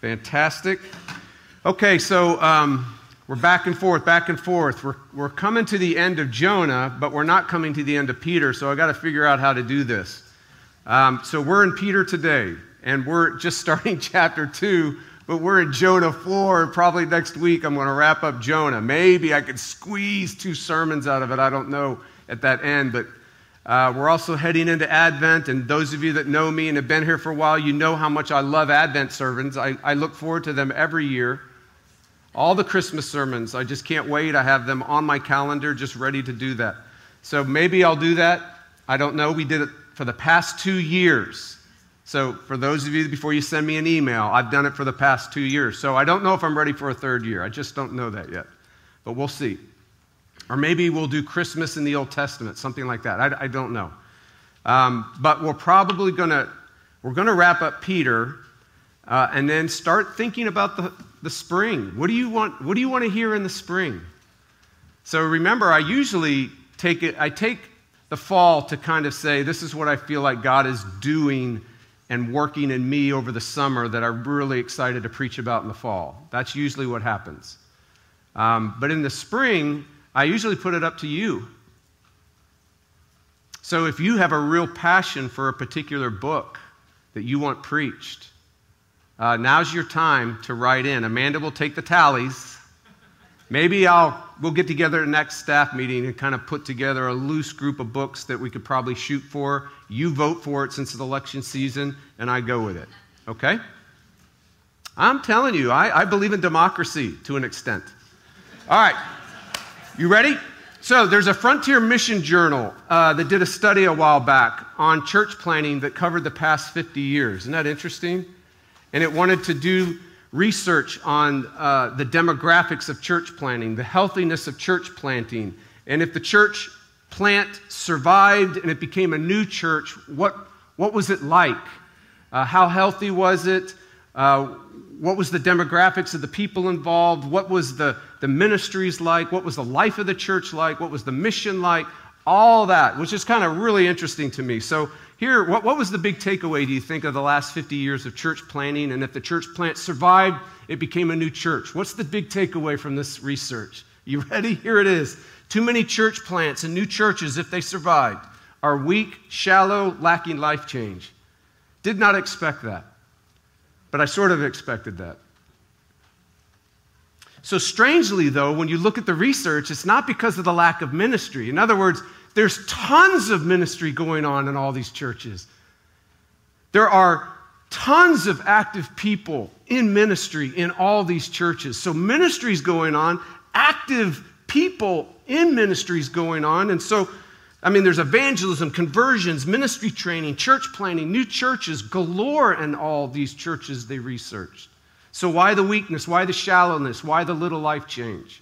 Fantastic. Okay, so um, we're back and forth, back and forth. We're, we're coming to the end of Jonah, but we're not coming to the end of Peter, so I got to figure out how to do this. Um, so we're in Peter today, and we're just starting chapter 2, but we're in Jonah 4. Probably next week I'm going to wrap up Jonah. Maybe I could squeeze two sermons out of it. I don't know at that end, but uh, we're also heading into Advent, and those of you that know me and have been here for a while, you know how much I love Advent sermons. I, I look forward to them every year. All the Christmas sermons, I just can't wait. I have them on my calendar, just ready to do that. So maybe I'll do that. I don't know. We did it for the past two years. So for those of you, before you send me an email, I've done it for the past two years. So I don't know if I'm ready for a third year. I just don't know that yet. But we'll see. Or maybe we'll do Christmas in the Old Testament, something like that. I, I don't know. Um, but we're probably going to we're going to wrap up Peter uh, and then start thinking about the, the spring. What do you want? What do you want to hear in the spring? So remember, I usually take it. I take the fall to kind of say, this is what I feel like God is doing and working in me over the summer that I'm really excited to preach about in the fall. That's usually what happens. Um, but in the spring, I usually put it up to you. So if you have a real passion for a particular book that you want preached, uh, now's your time to write in. Amanda will take the tallies. Maybe I'll we'll get together at the next staff meeting and kind of put together a loose group of books that we could probably shoot for. You vote for it since it's election season, and I go with it. Okay? I'm telling you, I, I believe in democracy to an extent. All right. You ready? So, there's a Frontier Mission Journal uh, that did a study a while back on church planting that covered the past 50 years. Isn't that interesting? And it wanted to do research on uh, the demographics of church planting, the healthiness of church planting, and if the church plant survived and it became a new church, what, what was it like? Uh, how healthy was it? Uh, what was the demographics of the people involved? What was the, the ministries like? What was the life of the church like? What was the mission like? All that, which is kind of really interesting to me. So, here, what, what was the big takeaway, do you think, of the last 50 years of church planting? And if the church plant survived, it became a new church. What's the big takeaway from this research? You ready? Here it is. Too many church plants and new churches, if they survived, are weak, shallow, lacking life change. Did not expect that. But I sort of expected that. So, strangely, though, when you look at the research, it's not because of the lack of ministry. In other words, there's tons of ministry going on in all these churches. There are tons of active people in ministry in all these churches. So, ministry's going on, active people in ministries going on. And so, I mean, there's evangelism, conversions, ministry training, church planting, new churches galore in all these churches they researched. So, why the weakness? Why the shallowness? Why the little life change?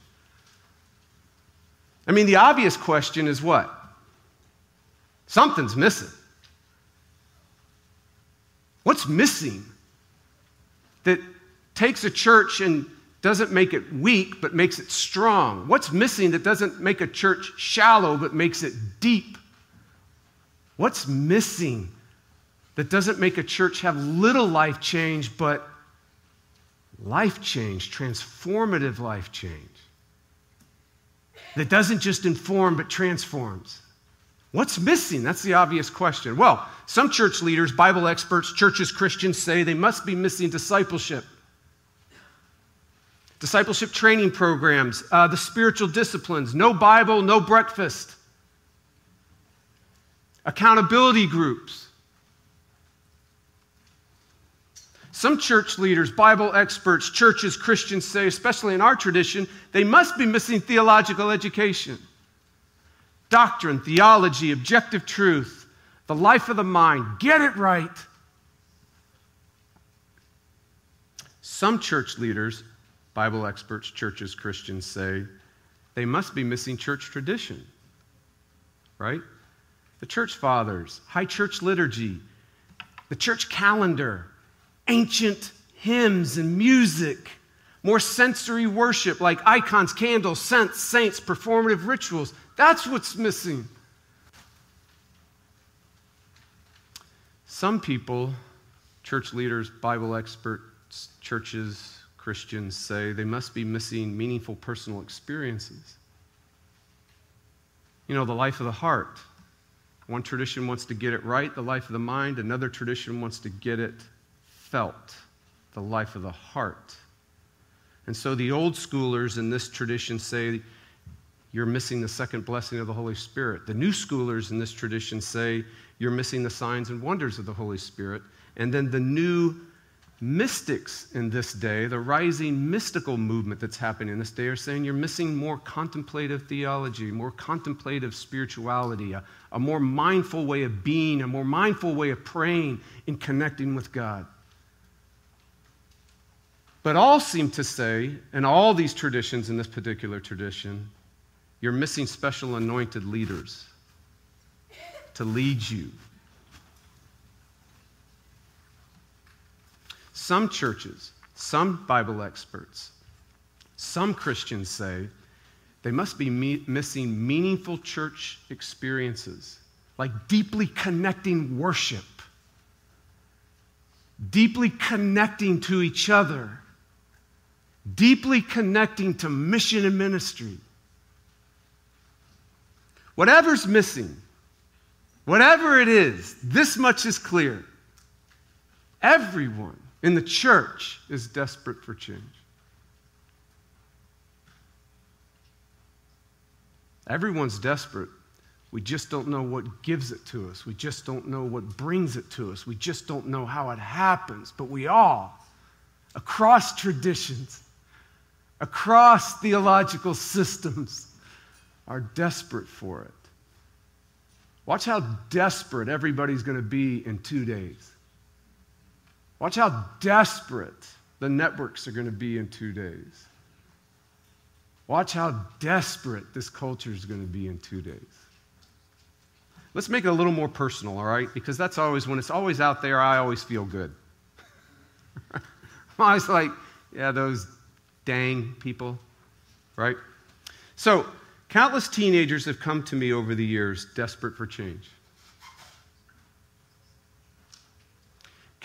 I mean, the obvious question is what? Something's missing. What's missing that takes a church and doesn't make it weak, but makes it strong? What's missing that doesn't make a church shallow, but makes it deep? What's missing that doesn't make a church have little life change, but life change, transformative life change? That doesn't just inform, but transforms. What's missing? That's the obvious question. Well, some church leaders, Bible experts, churches, Christians say they must be missing discipleship discipleship training programs, uh, the spiritual disciplines, no Bible, no breakfast, accountability groups. Some church leaders, Bible experts, churches, Christians say, especially in our tradition, they must be missing theological education. Doctrine, theology, objective truth, the life of the mind. Get it right. Some church leaders Bible experts, churches, Christians say they must be missing church tradition, right? The church fathers, high church liturgy, the church calendar, ancient hymns and music, more sensory worship like icons, candles, scents, saints, performative rituals. That's what's missing. Some people, church leaders, Bible experts, churches, Christians say they must be missing meaningful personal experiences. You know, the life of the heart. One tradition wants to get it right, the life of the mind. Another tradition wants to get it felt, the life of the heart. And so the old schoolers in this tradition say you're missing the second blessing of the Holy Spirit. The new schoolers in this tradition say you're missing the signs and wonders of the Holy Spirit. And then the new mystics in this day, the rising mystical movement that's happening in this day, are saying you're missing more contemplative theology, more contemplative spirituality, a, a more mindful way of being, a more mindful way of praying and connecting with God. But all seem to say, in all these traditions in this particular tradition, you're missing special anointed leaders to lead you. Some churches, some Bible experts, some Christians say they must be me- missing meaningful church experiences, like deeply connecting worship, deeply connecting to each other, deeply connecting to mission and ministry. Whatever's missing, whatever it is, this much is clear. Everyone in the church is desperate for change. Everyone's desperate. We just don't know what gives it to us. We just don't know what brings it to us. We just don't know how it happens. But we all, across traditions, across theological systems, are desperate for it. Watch how desperate everybody's going to be in two days. Watch how desperate the networks are going to be in two days. Watch how desperate this culture is going to be in two days. Let's make it a little more personal, all right? Because that's always, when it's always out there, I always feel good. I'm always like, yeah, those dang people, right? So, Countless teenagers have come to me over the years desperate for change.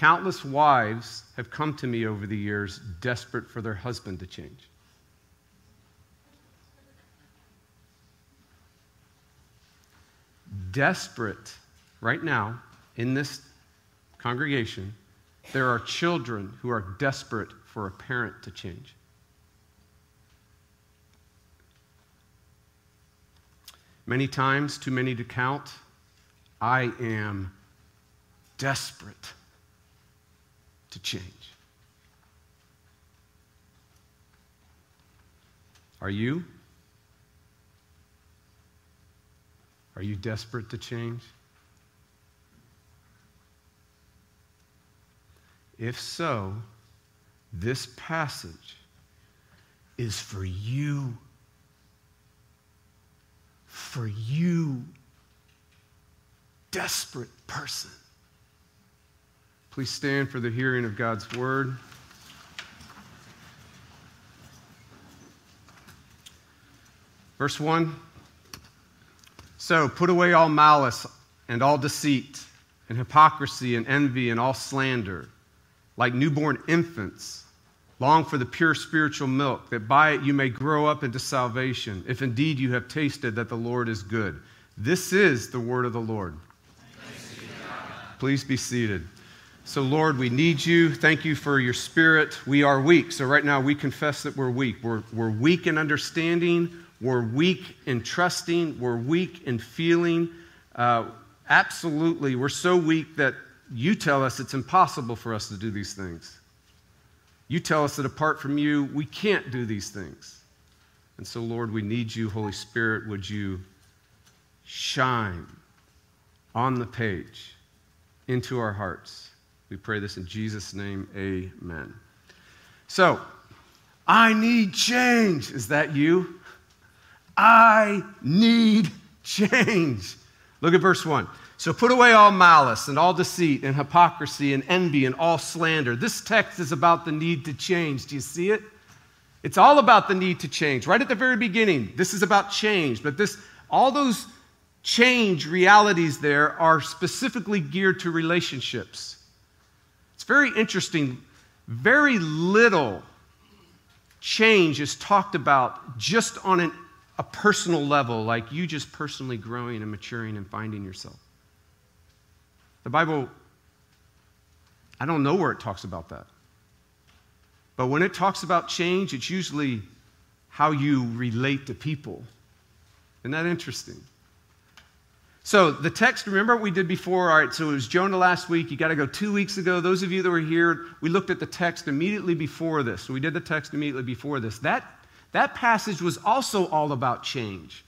Countless wives have come to me over the years desperate for their husband to change. Desperate, right now, in this congregation, there are children who are desperate for a parent to change. Many times, too many to count, I am desperate to change. Are you? Are you desperate to change? If so, this passage is for you for you, desperate person. Please stand for the hearing of God's word. Verse 1 So put away all malice and all deceit and hypocrisy and envy and all slander, like newborn infants Long for the pure spiritual milk, that by it you may grow up into salvation, if indeed you have tasted that the Lord is good. This is the word of the Lord. Be Please be seated. So, Lord, we need you. Thank you for your spirit. We are weak. So, right now, we confess that we're weak. We're, we're weak in understanding, we're weak in trusting, we're weak in feeling. Uh, absolutely, we're so weak that you tell us it's impossible for us to do these things. You tell us that apart from you, we can't do these things. And so, Lord, we need you, Holy Spirit. Would you shine on the page into our hearts? We pray this in Jesus' name. Amen. So, I need change. Is that you? I need change. Look at verse 1. So put away all malice and all deceit and hypocrisy and envy and all slander. This text is about the need to change. Do you see it? It's all about the need to change. Right at the very beginning, this is about change, but this all those change realities there are specifically geared to relationships. It's very interesting. very little change is talked about just on an, a personal level, like you just personally growing and maturing and finding yourself. The Bible, I don't know where it talks about that. But when it talks about change, it's usually how you relate to people. Isn't that interesting? So the text, remember what we did before? All right, so it was Jonah last week. You got to go two weeks ago. Those of you that were here, we looked at the text immediately before this. So we did the text immediately before this. That, that passage was also all about change.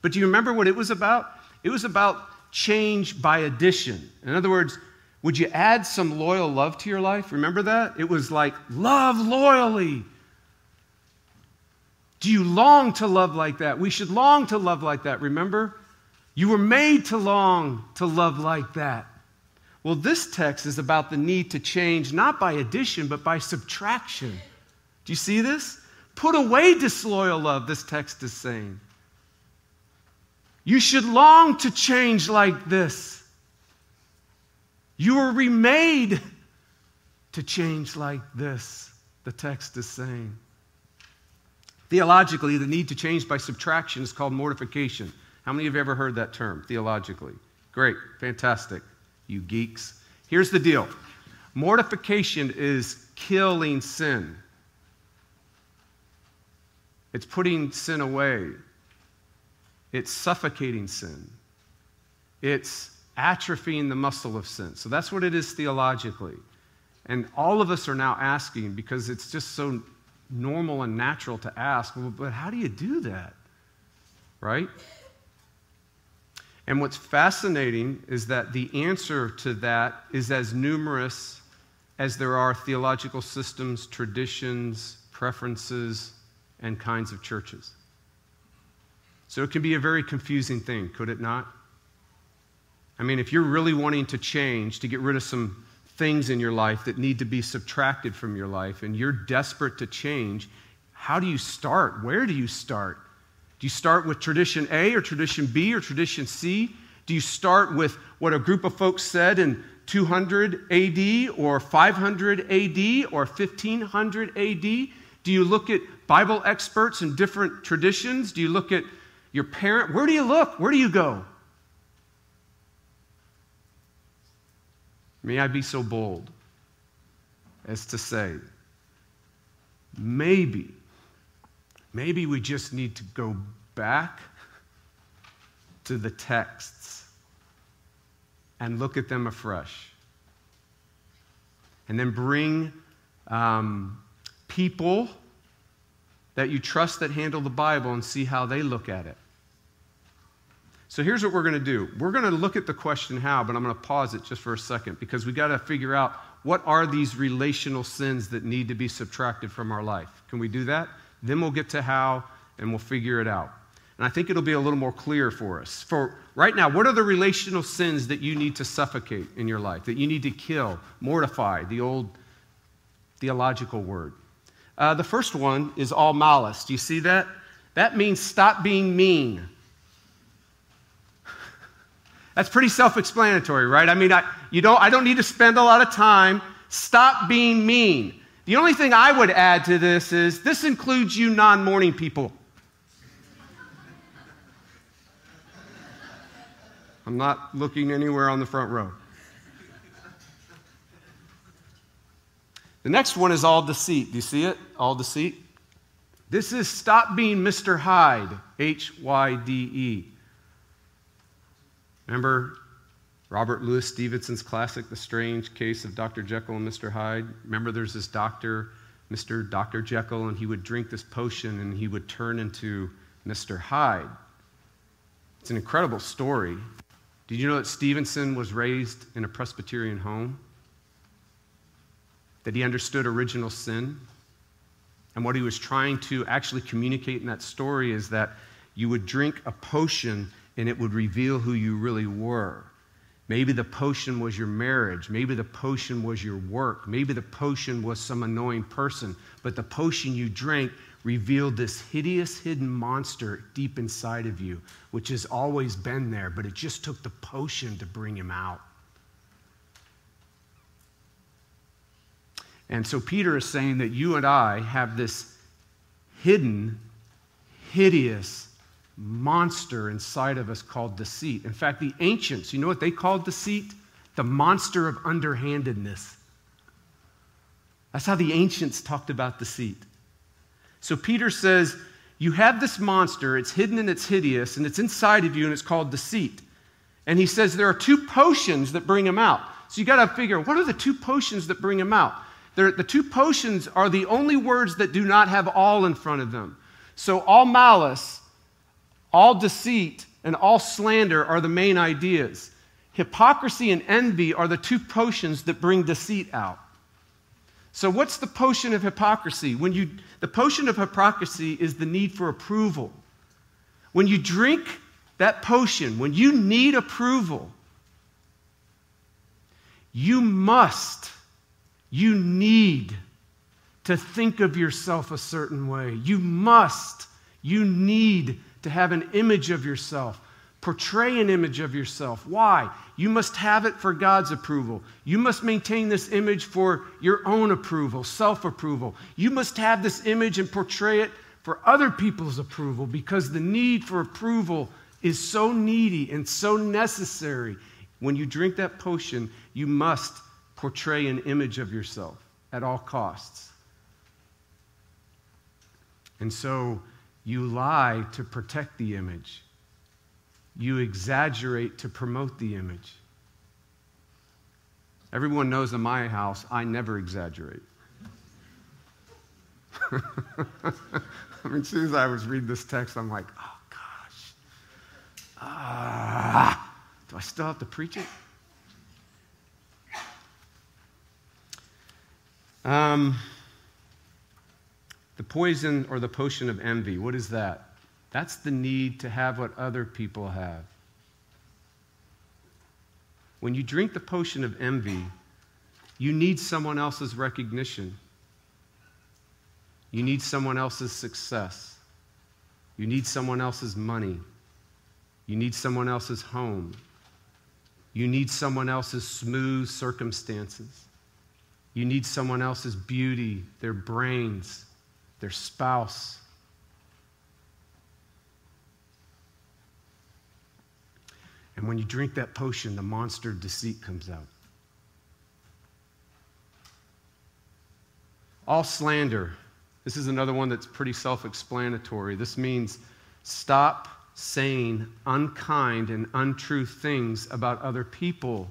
But do you remember what it was about? It was about change by addition. In other words, would you add some loyal love to your life? Remember that? It was like, love loyally. Do you long to love like that? We should long to love like that, remember? You were made to long to love like that. Well, this text is about the need to change not by addition, but by subtraction. Do you see this? Put away disloyal love, this text is saying. You should long to change like this. You were remade to change like this, the text is saying. Theologically, the need to change by subtraction is called mortification. How many of you have ever heard that term theologically? Great, fantastic, you geeks. Here's the deal mortification is killing sin, it's putting sin away, it's suffocating sin, it's atrophying the muscle of sin. So that's what it is theologically. And all of us are now asking because it's just so normal and natural to ask, well, but how do you do that? Right? And what's fascinating is that the answer to that is as numerous as there are theological systems, traditions, preferences, and kinds of churches. So it can be a very confusing thing, could it not? I mean, if you're really wanting to change, to get rid of some things in your life that need to be subtracted from your life, and you're desperate to change, how do you start? Where do you start? Do you start with tradition A or tradition B or tradition C? Do you start with what a group of folks said in 200 AD or 500 AD or 1500 AD? Do you look at Bible experts in different traditions? Do you look at your parent? Where do you look? Where do you go? May I be so bold as to say, maybe, maybe we just need to go back to the texts and look at them afresh. And then bring um, people that you trust that handle the Bible and see how they look at it. So here's what we're going to do. We're going to look at the question how, but I'm going to pause it just for a second because we got to figure out what are these relational sins that need to be subtracted from our life. Can we do that? Then we'll get to how and we'll figure it out. And I think it'll be a little more clear for us. For right now, what are the relational sins that you need to suffocate in your life, that you need to kill, mortify, the old theological word? Uh, the first one is all malice. Do you see that? That means stop being mean. That's pretty self explanatory, right? I mean, I, you don't, I don't need to spend a lot of time. Stop being mean. The only thing I would add to this is this includes you non morning people. I'm not looking anywhere on the front row. The next one is all deceit. Do you see it? All deceit. This is stop being Mr. Hyde, H Y D E. Remember Robert Louis Stevenson's classic, The Strange Case of Dr. Jekyll and Mr. Hyde? Remember there's this doctor, Mr. Dr. Jekyll, and he would drink this potion and he would turn into Mr. Hyde. It's an incredible story. Did you know that Stevenson was raised in a Presbyterian home? That he understood original sin? And what he was trying to actually communicate in that story is that you would drink a potion and it would reveal who you really were. Maybe the potion was your marriage. Maybe the potion was your work. Maybe the potion was some annoying person. But the potion you drank revealed this hideous hidden monster deep inside of you, which has always been there, but it just took the potion to bring him out. And so Peter is saying that you and I have this hidden, hideous monster inside of us called deceit. In fact, the ancients, you know what they called deceit? The monster of underhandedness. That's how the ancients talked about deceit. So Peter says, You have this monster, it's hidden and it's hideous, and it's inside of you, and it's called deceit. And he says there are two potions that bring him out. So you got to figure, what are the two potions that bring him out? They're, the two potions are the only words that do not have all in front of them. So all malice, all deceit, and all slander are the main ideas. Hypocrisy and envy are the two potions that bring deceit out. So, what's the potion of hypocrisy? When you, the potion of hypocrisy is the need for approval. When you drink that potion, when you need approval, you must, you need to think of yourself a certain way. You must, you need to have an image of yourself. Portray an image of yourself. Why? You must have it for God's approval. You must maintain this image for your own approval, self approval. You must have this image and portray it for other people's approval because the need for approval is so needy and so necessary. When you drink that potion, you must portray an image of yourself at all costs. And so you lie to protect the image, you exaggerate to promote the image. Everyone knows in my house, I never exaggerate. I mean, as soon as I was reading this text, I'm like, oh gosh. Ah, do I still have to preach it? Um, the poison or the potion of envy, what is that? That's the need to have what other people have. When you drink the potion of envy, you need someone else's recognition. You need someone else's success. You need someone else's money. You need someone else's home. You need someone else's smooth circumstances. You need someone else's beauty, their brains, their spouse. And when you drink that potion, the monster of deceit comes out. All slander. This is another one that's pretty self explanatory. This means stop saying unkind and untrue things about other people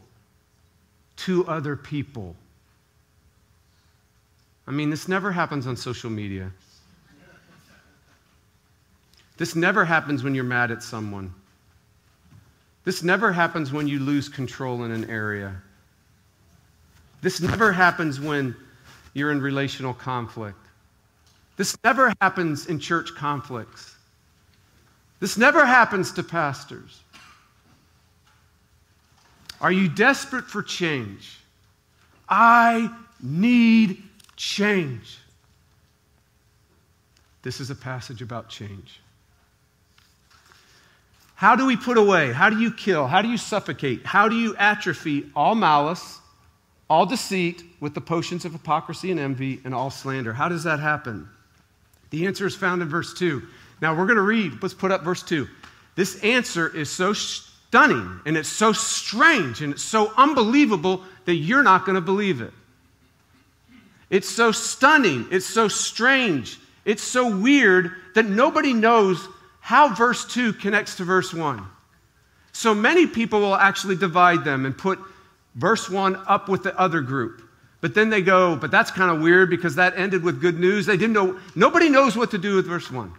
to other people. I mean, this never happens on social media. This never happens when you're mad at someone. This never happens when you lose control in an area. This never happens when you're in relational conflict. This never happens in church conflicts. This never happens to pastors. Are you desperate for change? I need change. This is a passage about change. How do we put away? How do you kill? How do you suffocate? How do you atrophy all malice, all deceit with the potions of hypocrisy and envy, and all slander? How does that happen? The answer is found in verse 2. Now we're going to read, let's put up verse 2. This answer is so stunning and it's so strange and it's so unbelievable that you're not going to believe it. It's so stunning, it's so strange, it's so weird that nobody knows how verse 2 connects to verse 1. So many people will actually divide them and put verse 1 up with the other group. But then they go, but that's kind of weird because that ended with good news. They didn't know, nobody knows what to do with verse 1.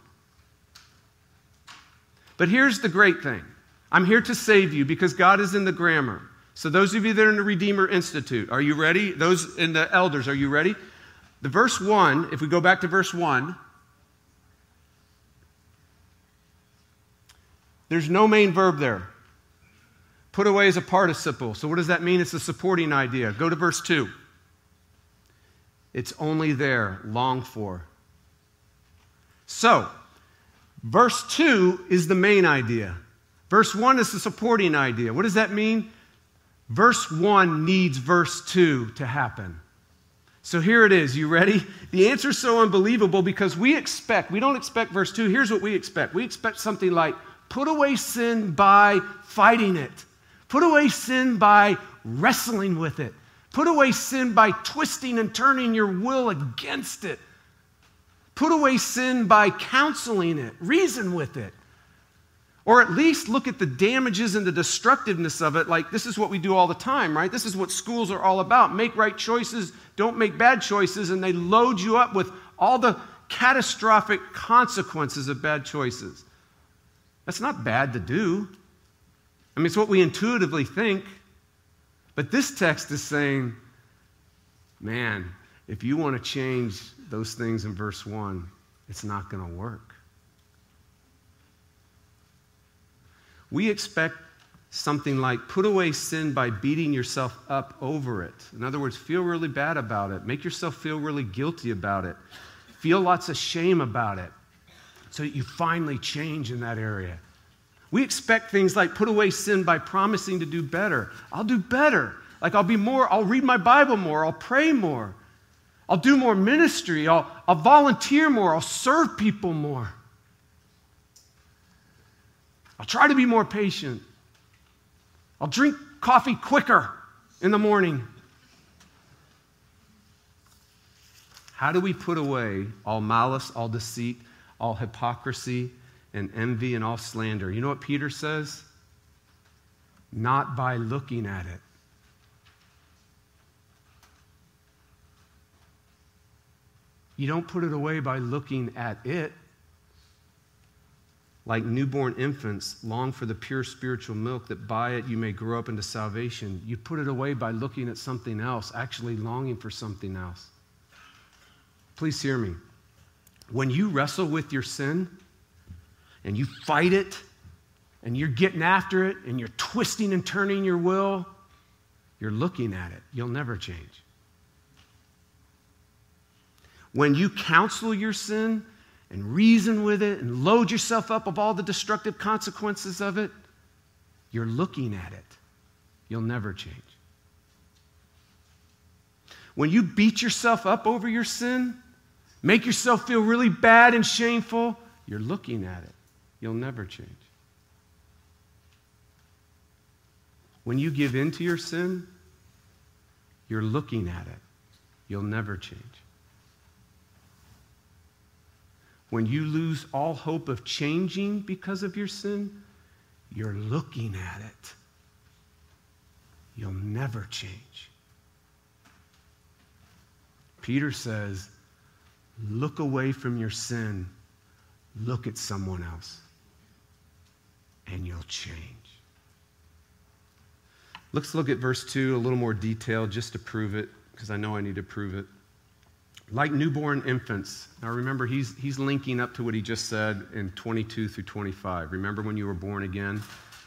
But here's the great thing I'm here to save you because God is in the grammar. So, those of you that are in the Redeemer Institute, are you ready? Those in the elders, are you ready? The verse 1, if we go back to verse 1, there's no main verb there. Put away is a participle. So, what does that mean? It's a supporting idea. Go to verse 2. It's only there, long for. So, verse 2 is the main idea. Verse 1 is the supporting idea. What does that mean? Verse 1 needs verse 2 to happen. So here it is. You ready? The answer is so unbelievable because we expect, we don't expect verse 2. Here's what we expect we expect something like put away sin by fighting it, put away sin by wrestling with it, put away sin by twisting and turning your will against it, put away sin by counseling it, reason with it. Or at least look at the damages and the destructiveness of it. Like, this is what we do all the time, right? This is what schools are all about. Make right choices, don't make bad choices, and they load you up with all the catastrophic consequences of bad choices. That's not bad to do. I mean, it's what we intuitively think. But this text is saying, man, if you want to change those things in verse 1, it's not going to work. we expect something like put away sin by beating yourself up over it. In other words, feel really bad about it. Make yourself feel really guilty about it. Feel lots of shame about it so that you finally change in that area. We expect things like put away sin by promising to do better. I'll do better. Like I'll be more, I'll read my Bible more, I'll pray more, I'll do more ministry, I'll, I'll volunteer more, I'll serve people more. I'll try to be more patient. I'll drink coffee quicker in the morning. How do we put away all malice, all deceit, all hypocrisy, and envy, and all slander? You know what Peter says? Not by looking at it. You don't put it away by looking at it like newborn infants, long for the pure spiritual milk, that by it you may grow up into salvation. You put it away by looking at something else, actually longing for something else. Please hear me. When you wrestle with your sin and you fight it and you're getting after it and you're twisting and turning your will, you're looking at it. You'll never change. When you counsel your sin, and reason with it and load yourself up of all the destructive consequences of it, you're looking at it. You'll never change. When you beat yourself up over your sin, make yourself feel really bad and shameful, you're looking at it. You'll never change. When you give in to your sin, you're looking at it. You'll never change. When you lose all hope of changing because of your sin, you're looking at it. You'll never change. Peter says, Look away from your sin, look at someone else, and you'll change. Let's look at verse 2 a little more detail just to prove it, because I know I need to prove it like newborn infants. Now remember, he's, he's linking up to what he just said in 22 through 25. Remember when you were born again?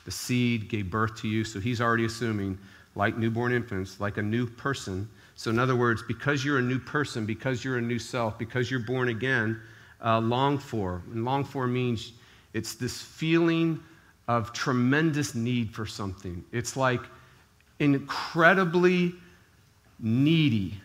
The seed gave birth to you. So he's already assuming, like newborn infants, like a new person. So, in other words, because you're a new person, because you're a new self, because you're born again, uh, long for. And long for means it's this feeling of tremendous need for something. It's like incredibly needy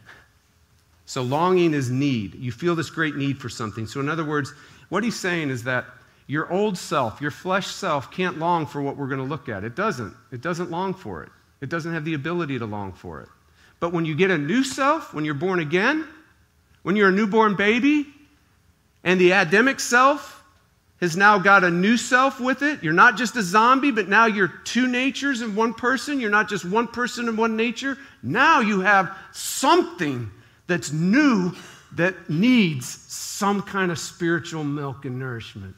so longing is need. You feel this great need for something. So, in other words, what he's saying is that your old self, your flesh self, can't long for what we're going to look at. It doesn't. It doesn't long for it. It doesn't have the ability to long for it. But when you get a new self, when you're born again, when you're a newborn baby, and the Adamic self has now got a new self with it, you're not just a zombie, but now you're two natures in one person. You're not just one person in one nature. Now you have something that's new that needs some kind of spiritual milk and nourishment.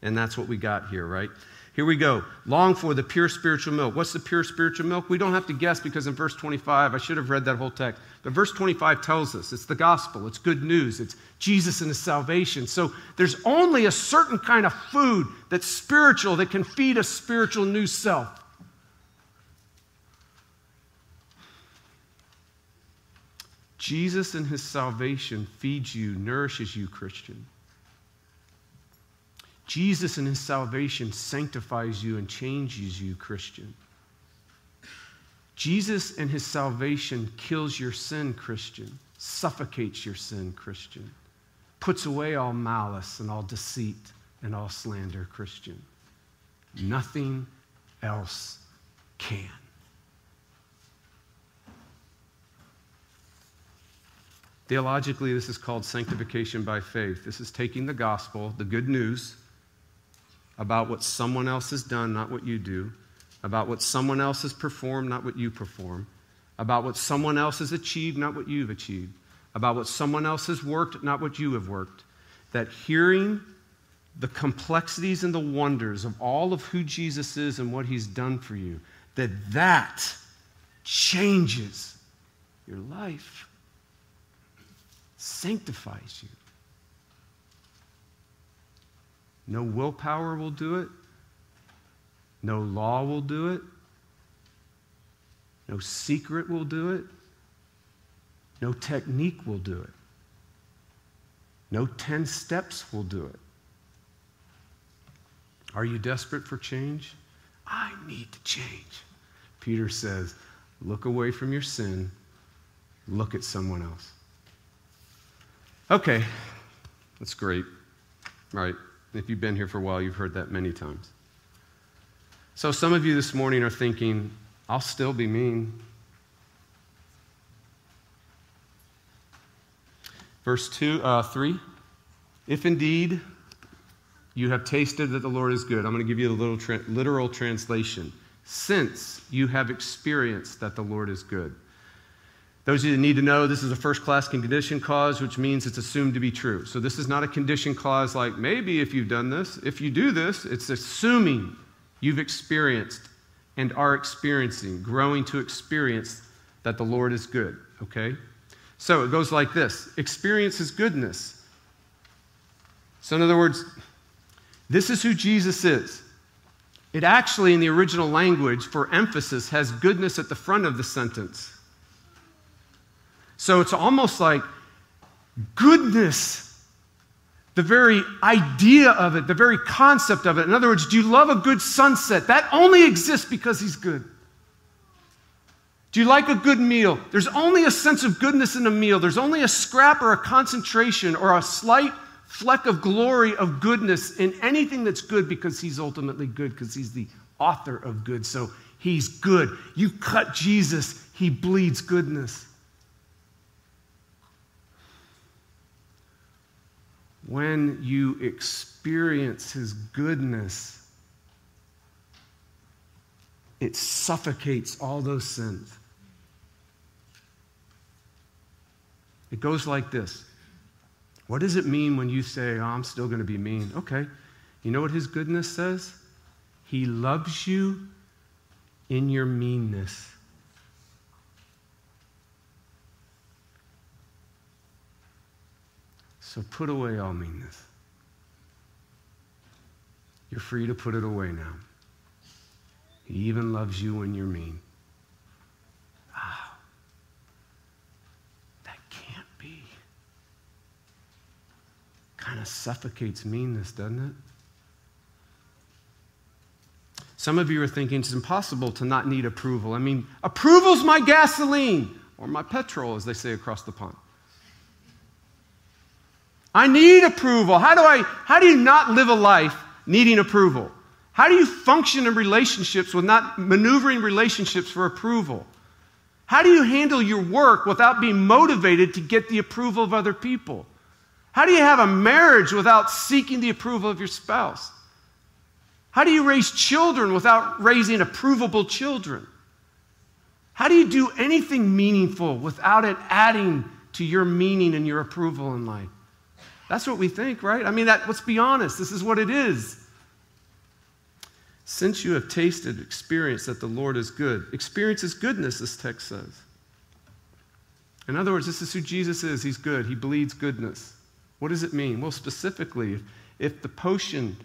And that's what we got here, right? Here we go. Long for the pure spiritual milk. What's the pure spiritual milk? We don't have to guess because in verse 25, I should have read that whole text. But verse 25 tells us it's the gospel, it's good news, it's Jesus and his salvation. So there's only a certain kind of food that's spiritual that can feed a spiritual new self. Jesus and his salvation feeds you, nourishes you, Christian. Jesus and his salvation sanctifies you and changes you, Christian. Jesus and his salvation kills your sin, Christian. suffocates your sin, Christian, puts away all malice and all deceit and all slander, Christian. Nothing else can. Theologically, this is called sanctification by faith. This is taking the gospel, the good news about what someone else has done, not what you do, about what someone else has performed, not what you perform, about what someone else has achieved, not what you've achieved, about what someone else has worked, not what you have worked. That hearing the complexities and the wonders of all of who Jesus is and what he's done for you, that that changes your life, sanctifies you. No willpower will do it. No law will do it. No secret will do it. No technique will do it. No 10 steps will do it. Are you desperate for change? I need to change. Peter says, look away from your sin, look at someone else. Okay, that's great. Right. If you've been here for a while, you've heard that many times. So some of you this morning are thinking, I'll still be mean. Verse 2, uh, 3. If indeed you have tasted that the Lord is good, I'm going to give you a little tra- literal translation. Since you have experienced that the Lord is good. Those of you that need to know, this is a first class condition clause, which means it's assumed to be true. So this is not a condition clause like maybe if you've done this. If you do this, it's assuming you've experienced and are experiencing, growing to experience that the Lord is good, okay? So it goes like this experience His goodness. So, in other words, this is who Jesus is. It actually, in the original language, for emphasis, has goodness at the front of the sentence. So it's almost like goodness the very idea of it, the very concept of it. In other words, do you love a good sunset? That only exists because he's good. Do you like a good meal? There's only a sense of goodness in a meal. There's only a scrap or a concentration or a slight fleck of glory of goodness in anything that's good because he's ultimately good, because he's the author of good. So he's good. You cut Jesus, he bleeds goodness. When you experience His goodness, it suffocates all those sins. It goes like this What does it mean when you say, oh, I'm still going to be mean? Okay. You know what His goodness says? He loves you in your meanness. So put away all meanness. You're free to put it away now. He even loves you when you're mean. Wow. That can't be. Kind of suffocates meanness, doesn't it? Some of you are thinking it's impossible to not need approval. I mean, approval's my gasoline or my petrol, as they say across the pond. I need approval. How do I how do you not live a life needing approval? How do you function in relationships with not maneuvering relationships for approval? How do you handle your work without being motivated to get the approval of other people? How do you have a marriage without seeking the approval of your spouse? How do you raise children without raising approvable children? How do you do anything meaningful without it adding to your meaning and your approval in life? That's what we think, right? I mean, that, let's be honest. This is what it is. Since you have tasted, experienced that the Lord is good. Experience His goodness, this text says. In other words, this is who Jesus is. He's good. He bleeds goodness. What does it mean? Well, specifically, if, if the potion,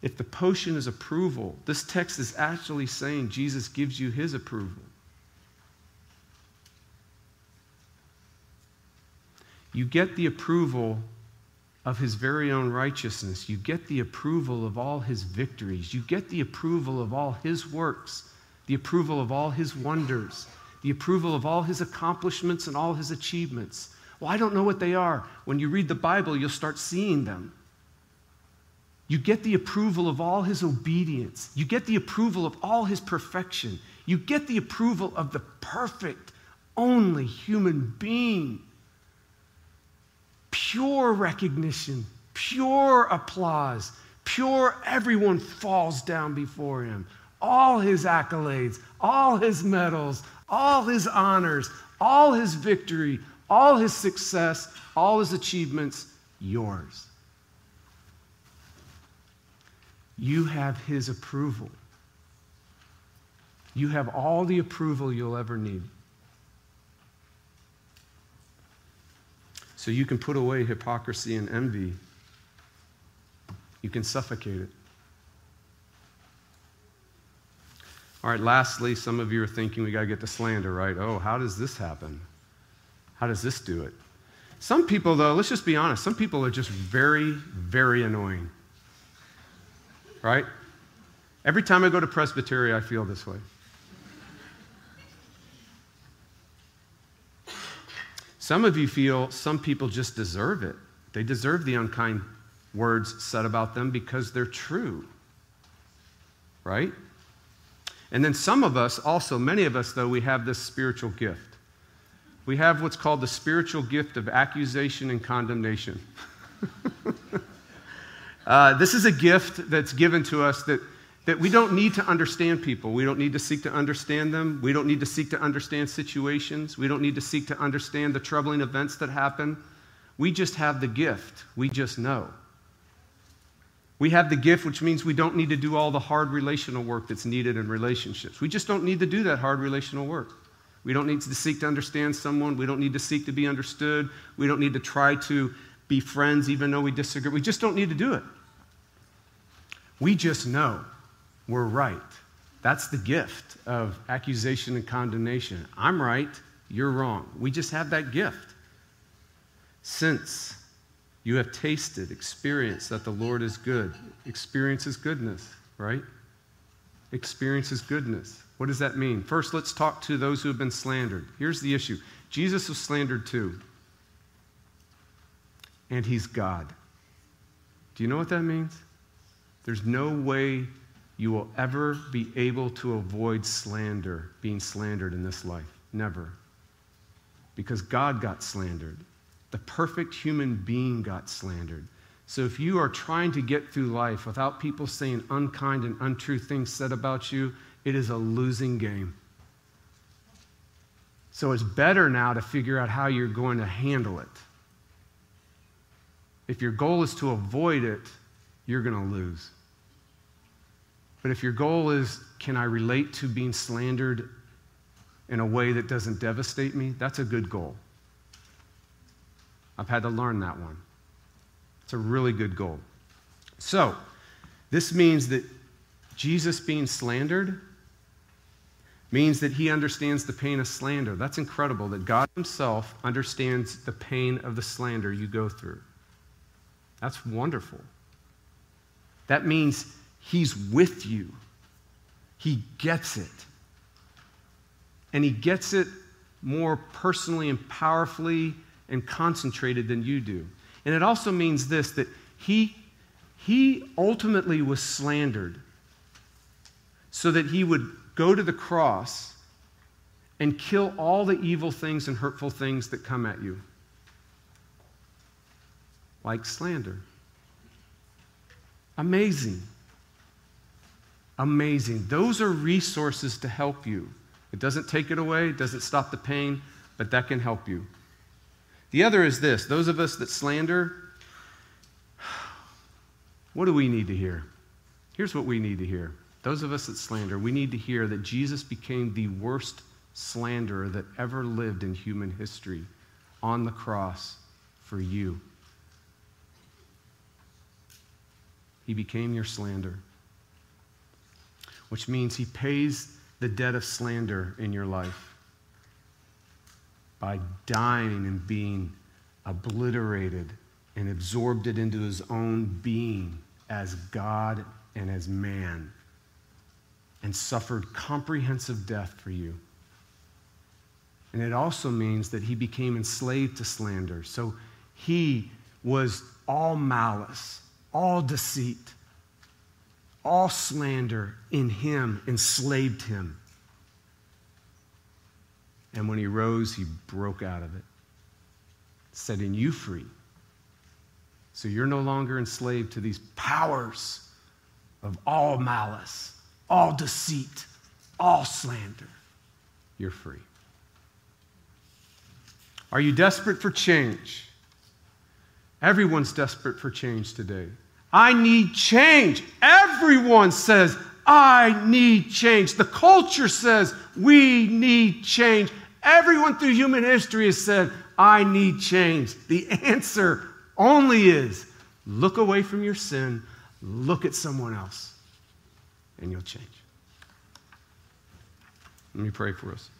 if the potion is approval, this text is actually saying Jesus gives you his approval. You get the approval of his very own righteousness. You get the approval of all his victories. You get the approval of all his works, the approval of all his wonders, the approval of all his accomplishments and all his achievements. Well, I don't know what they are. When you read the Bible, you'll start seeing them. You get the approval of all his obedience. You get the approval of all his perfection. You get the approval of the perfect, only human being. Pure recognition, pure applause, pure everyone falls down before him. All his accolades, all his medals, all his honors, all his victory, all his success, all his achievements, yours. You have his approval. You have all the approval you'll ever need. So you can put away hypocrisy and envy. You can suffocate it. All right, lastly, some of you are thinking we got to get to slander, right? Oh, how does this happen? How does this do it? Some people, though, let's just be honest, some people are just very, very annoying. Right? Every time I go to Presbytery, I feel this way. Some of you feel some people just deserve it. They deserve the unkind words said about them because they're true. Right? And then some of us, also, many of us, though, we have this spiritual gift. We have what's called the spiritual gift of accusation and condemnation. uh, this is a gift that's given to us that that we don't need to understand people. We don't need to seek to understand them. We don't need to seek to understand situations. We don't need to seek to understand the troubling events that happen. We just have the gift. We just know. We have the gift, which means we don't need to do all the hard relational work that's needed in relationships. We just don't need to do that hard relational work. We don't need to seek to understand someone. We don't need to seek to be understood. We don't need to try to be friends even though we disagree. We just don't need to do it. We just know we're right. That's the gift of accusation and condemnation. I'm right, you're wrong. We just have that gift. Since you have tasted, experienced that the Lord is good, experience His goodness, right? Experience His goodness. What does that mean? First, let's talk to those who have been slandered. Here's the issue Jesus was slandered too, and He's God. Do you know what that means? There's no way you will ever be able to avoid slander, being slandered in this life. Never. Because God got slandered. The perfect human being got slandered. So if you are trying to get through life without people saying unkind and untrue things said about you, it is a losing game. So it's better now to figure out how you're going to handle it. If your goal is to avoid it, you're going to lose. But if your goal is, can I relate to being slandered in a way that doesn't devastate me? That's a good goal. I've had to learn that one. It's a really good goal. So, this means that Jesus being slandered means that he understands the pain of slander. That's incredible that God himself understands the pain of the slander you go through. That's wonderful. That means He's with you. He gets it. And He gets it more personally and powerfully and concentrated than you do. And it also means this that He, he ultimately was slandered so that He would go to the cross and kill all the evil things and hurtful things that come at you, like slander. Amazing. Amazing. Those are resources to help you. It doesn't take it away, it doesn't stop the pain, but that can help you. The other is this those of us that slander, what do we need to hear? Here's what we need to hear. Those of us that slander, we need to hear that Jesus became the worst slanderer that ever lived in human history on the cross for you. He became your slander which means he pays the debt of slander in your life by dying and being obliterated and absorbed it into his own being as God and as man and suffered comprehensive death for you. And it also means that he became enslaved to slander. So he was all malice, all deceit, all slander in him enslaved him. And when he rose, he broke out of it, setting you free. So you're no longer enslaved to these powers of all malice, all deceit, all slander. You're free. Are you desperate for change? Everyone's desperate for change today. I need change. Everyone says, I need change. The culture says, we need change. Everyone through human history has said, I need change. The answer only is look away from your sin, look at someone else, and you'll change. Let me pray for us.